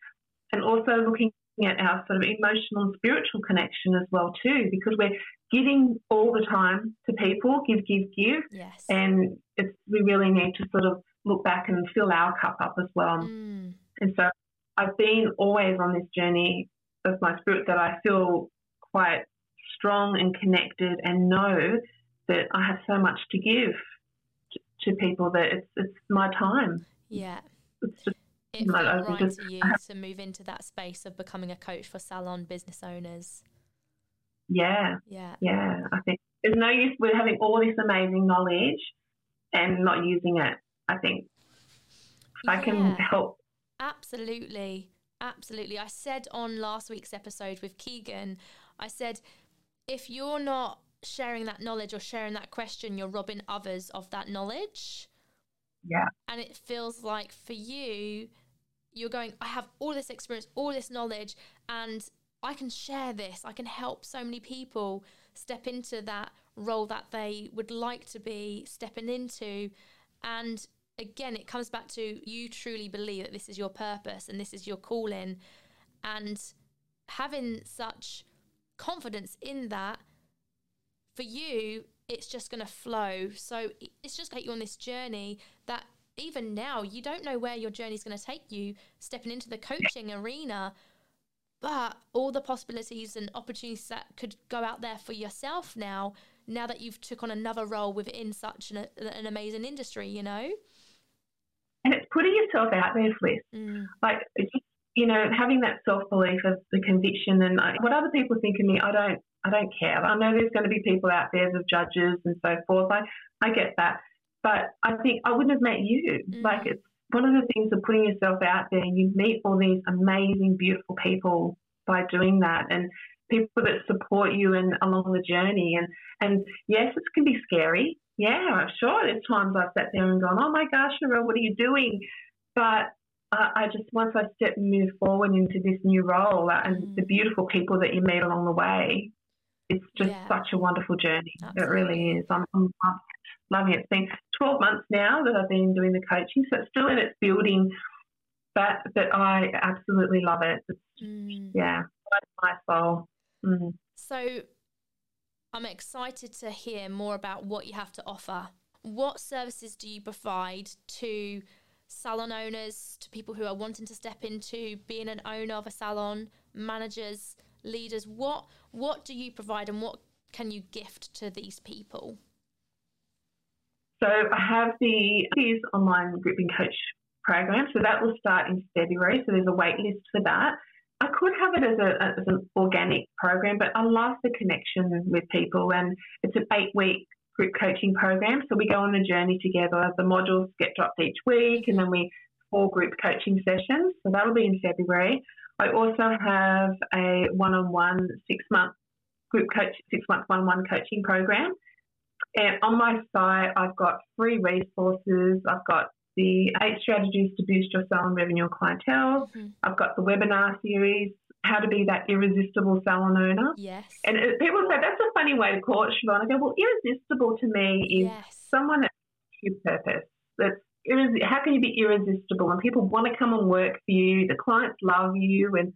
and also looking at our sort of emotional and spiritual connection as well too, because we're giving all the time to people, give, give, give, yes. and it's we really need to sort of look back and fill our cup up as well. Mm. And so I've been always on this journey of my spirit that I feel quite strong and connected and know that I have so much to give to, to people that it's it's my time. Yeah. It's just, it felt right just, to you have, to move into that space of becoming a coach for salon business owners. Yeah. Yeah. Yeah. I think there's no use with having all this amazing knowledge and not using it. I think if yeah. I can help. Absolutely. Absolutely. I said on last week's episode with Keegan, I said if you're not sharing that knowledge or sharing that question, you're robbing others of that knowledge. Yeah. And it feels like for you, you're going, I have all this experience, all this knowledge, and I can share this. I can help so many people step into that role that they would like to be stepping into. And again, it comes back to you truly believe that this is your purpose and this is your calling. And having such confidence in that, for you, it's just going to flow. So it's just take you on this journey that even now you don't know where your journey is going to take you stepping into the coaching arena but all the possibilities and opportunities that could go out there for yourself now now that you've took on another role within such an, an amazing industry you know and it's putting yourself out there, Fliss. Mm. Like, you know, having that self belief of the conviction and what other people think of me, I don't, I don't care. I know there's going to be people out there, the judges and so forth. I, I get that, but I think I wouldn't have met you. Mm. Like, it's one of the things of putting yourself out there. You meet all these amazing, beautiful people by doing that, and people that support you and along the journey. And and yes, it can be scary. Yeah, I'm sure there's times I've sat there and gone, oh my gosh, Cheryelle, what are you doing? But I, I just once I step and move forward into this new role uh, and mm. the beautiful people that you meet along the way, it's just yeah. such a wonderful journey. Absolutely. It really is. I'm, I'm loving it. It's been 12 months now that I've been doing the coaching, so it's still in its building, but but I absolutely love it. It's, mm. Yeah, my soul. Mm. So I'm excited to hear more about what you have to offer. What services do you provide to salon owners, to people who are wanting to step into being an owner of a salon, managers, leaders? What what do you provide and what can you gift to these people? So I have the these online grouping coach program. So that will start in February. So there's a wait list for that. I could have it as, a, as an organic program, but I love the connection with people, and it's an eight week group coaching program. So we go on the journey together. The modules get dropped each week, and then we four group coaching sessions. So that'll be in February. I also have a one on one six month group coach, six month one on one coaching program. And on my site, I've got free resources. I've got the eight strategies to boost your sales and revenue and clientele. Mm-hmm. I've got the webinar series, how to be that irresistible salon owner. Yes. And it, people say that's a funny way to call it, Siobhan. I go, well, irresistible to me is yes. someone that has purpose. That's how can you be irresistible? And people want to come and work for you. The clients love you, and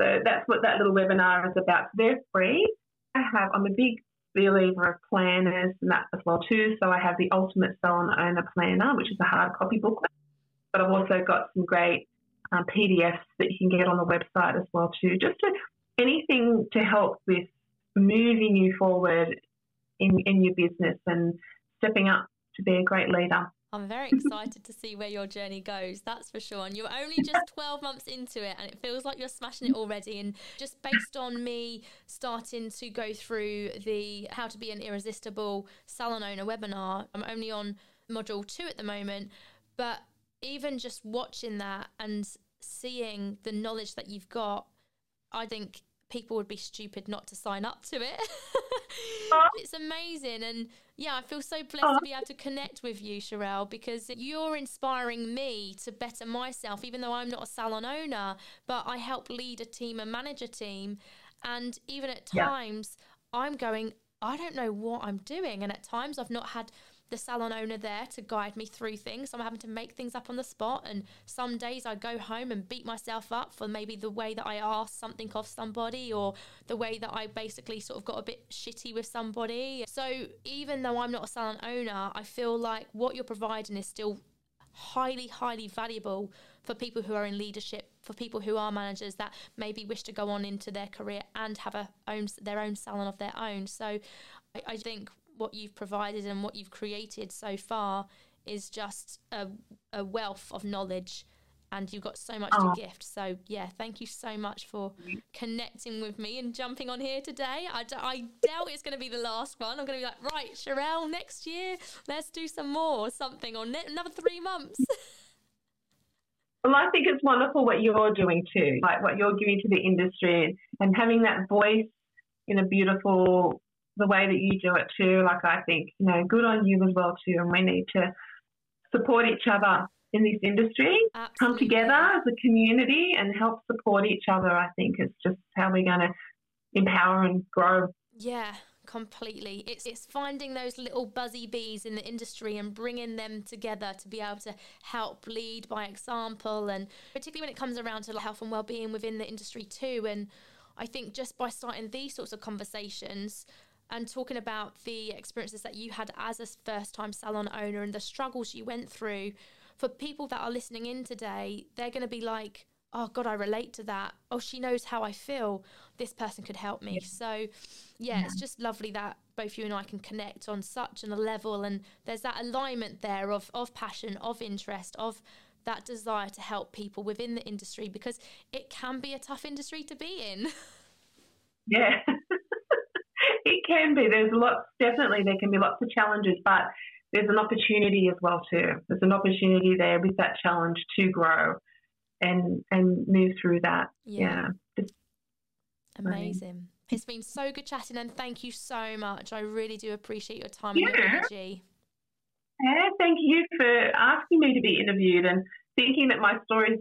so that's what that little webinar is about. they're free. I have. I'm a big believer of planners and that as well too. So I have the Ultimate Salon Owner Planner, which is a hard copy booklet, but I've also got some great um, PDFs that you can get on the website as well too. Just to, anything to help with moving you forward in in your business and stepping up to be a great leader. I'm very excited to see where your journey goes, that's for sure. And you're only just 12 months into it, and it feels like you're smashing it already. And just based on me starting to go through the How to Be an Irresistible Salon Owner webinar, I'm only on module two at the moment. But even just watching that and seeing the knowledge that you've got, I think people would be stupid not to sign up to it. Uh-huh. it's amazing. And yeah, I feel so blessed to uh-huh. be able to connect with you, Cheryelle, because you're inspiring me to better myself, even though I'm not a salon owner, but I help lead a team and manage a team. And even at times, yeah. I'm going, I don't know what I'm doing. And at times, I've not had the salon owner there to guide me through things. So I'm having to make things up on the spot. And some days I go home and beat myself up for maybe the way that I asked something of somebody or the way that I basically sort of got a bit shitty with somebody. So even though I'm not a salon owner, I feel like what you're providing is still highly, highly valuable for people who are in leadership, for people who are managers that maybe wish to go on into their career and have a own their own salon of their own. So I, I think what you've provided and what you've created so far is just a, a wealth of knowledge and you've got so much oh. to ah. gift. So, yeah, thank you so much for connecting with me and jumping on here today. I, d- I doubt it's going to be the last one. I'm going to be like, right, Cheryelle, next year, let's do some more or something, or ne- another three months. well, I think it's wonderful what you're doing too, like what you're giving to the industry and having that voice in a beautiful the way that you do it too. Like I think, you know, good on you as well too. And we need to support each other in this industry, Absolutely. come together as a community and help support each other. I think it's just how we're going to empower and grow. Yeah, completely. It's it's finding those little buzzy bees in the industry and bringing them together to be able to help lead by example, and particularly when it comes around to health and well-being within the industry too. And I think just by starting these sorts of conversations, and talking about the experiences that you had as a first time salon owner and the struggles you went through. For people that are listening in today, they're going to be like, oh God, I relate to that. Oh, she knows how I feel. This person could help me. Yeah. So, yeah, yeah, it's just lovely that both you and I can connect on such an a level, and there's that alignment there of of passion, of interest, of that desire to help people within the industry because it can be a tough industry to be in. Yeah, it can be. There's lots, definitely, there can be lots of challenges, but there's an opportunity as well too. There's an opportunity there with that challenge to grow and and move through that. Yeah. yeah. Amazing. It's been so good chatting and thank you so much. I really do appreciate your time yeah. and your energy. Yeah, thank you for asking me to be interviewed and thinking that my story's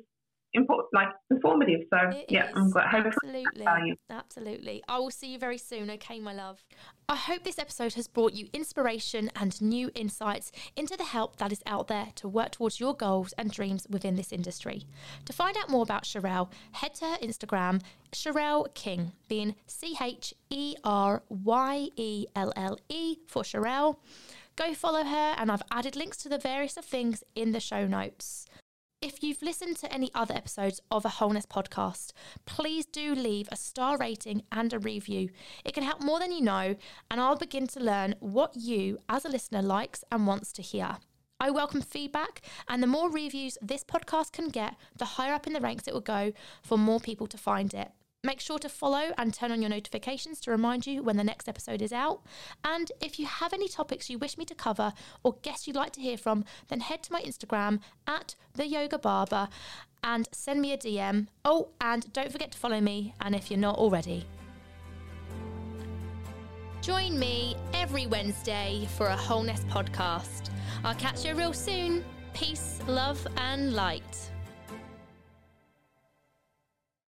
important, like informative. So it yeah, is. I'm glad. Absolutely, absolutely. I will see you very soon. Okay, my love. I hope this episode has brought you inspiration and new insights into the help that is out there to work towards your goals and dreams within this industry. To find out more about Cheryelle, head to her Instagram, Cheryelle King, being C H E R Y E L L E for Cheryelle. Go follow her, and I've added links to the various of things in the show notes. If you've listened to any other episodes of a Wholeness podcast, please do leave a star rating and a review. It can help more than you know, and I'll begin to learn what you, as a listener, likes and wants to hear. I welcome feedback, and the more reviews this podcast can get, the higher up in the ranks it will go for more people to find it. Make sure to follow and turn on your notifications to remind you when the next episode is out. And if you have any topics you wish me to cover or guests you'd like to hear from, then head to my Instagram at the Yoga Barber and send me a DM. Oh, and don't forget to follow me, and if you're not already. Join me every Wednesday for a Wholeness podcast. I'll catch you real soon. Peace, love, and light.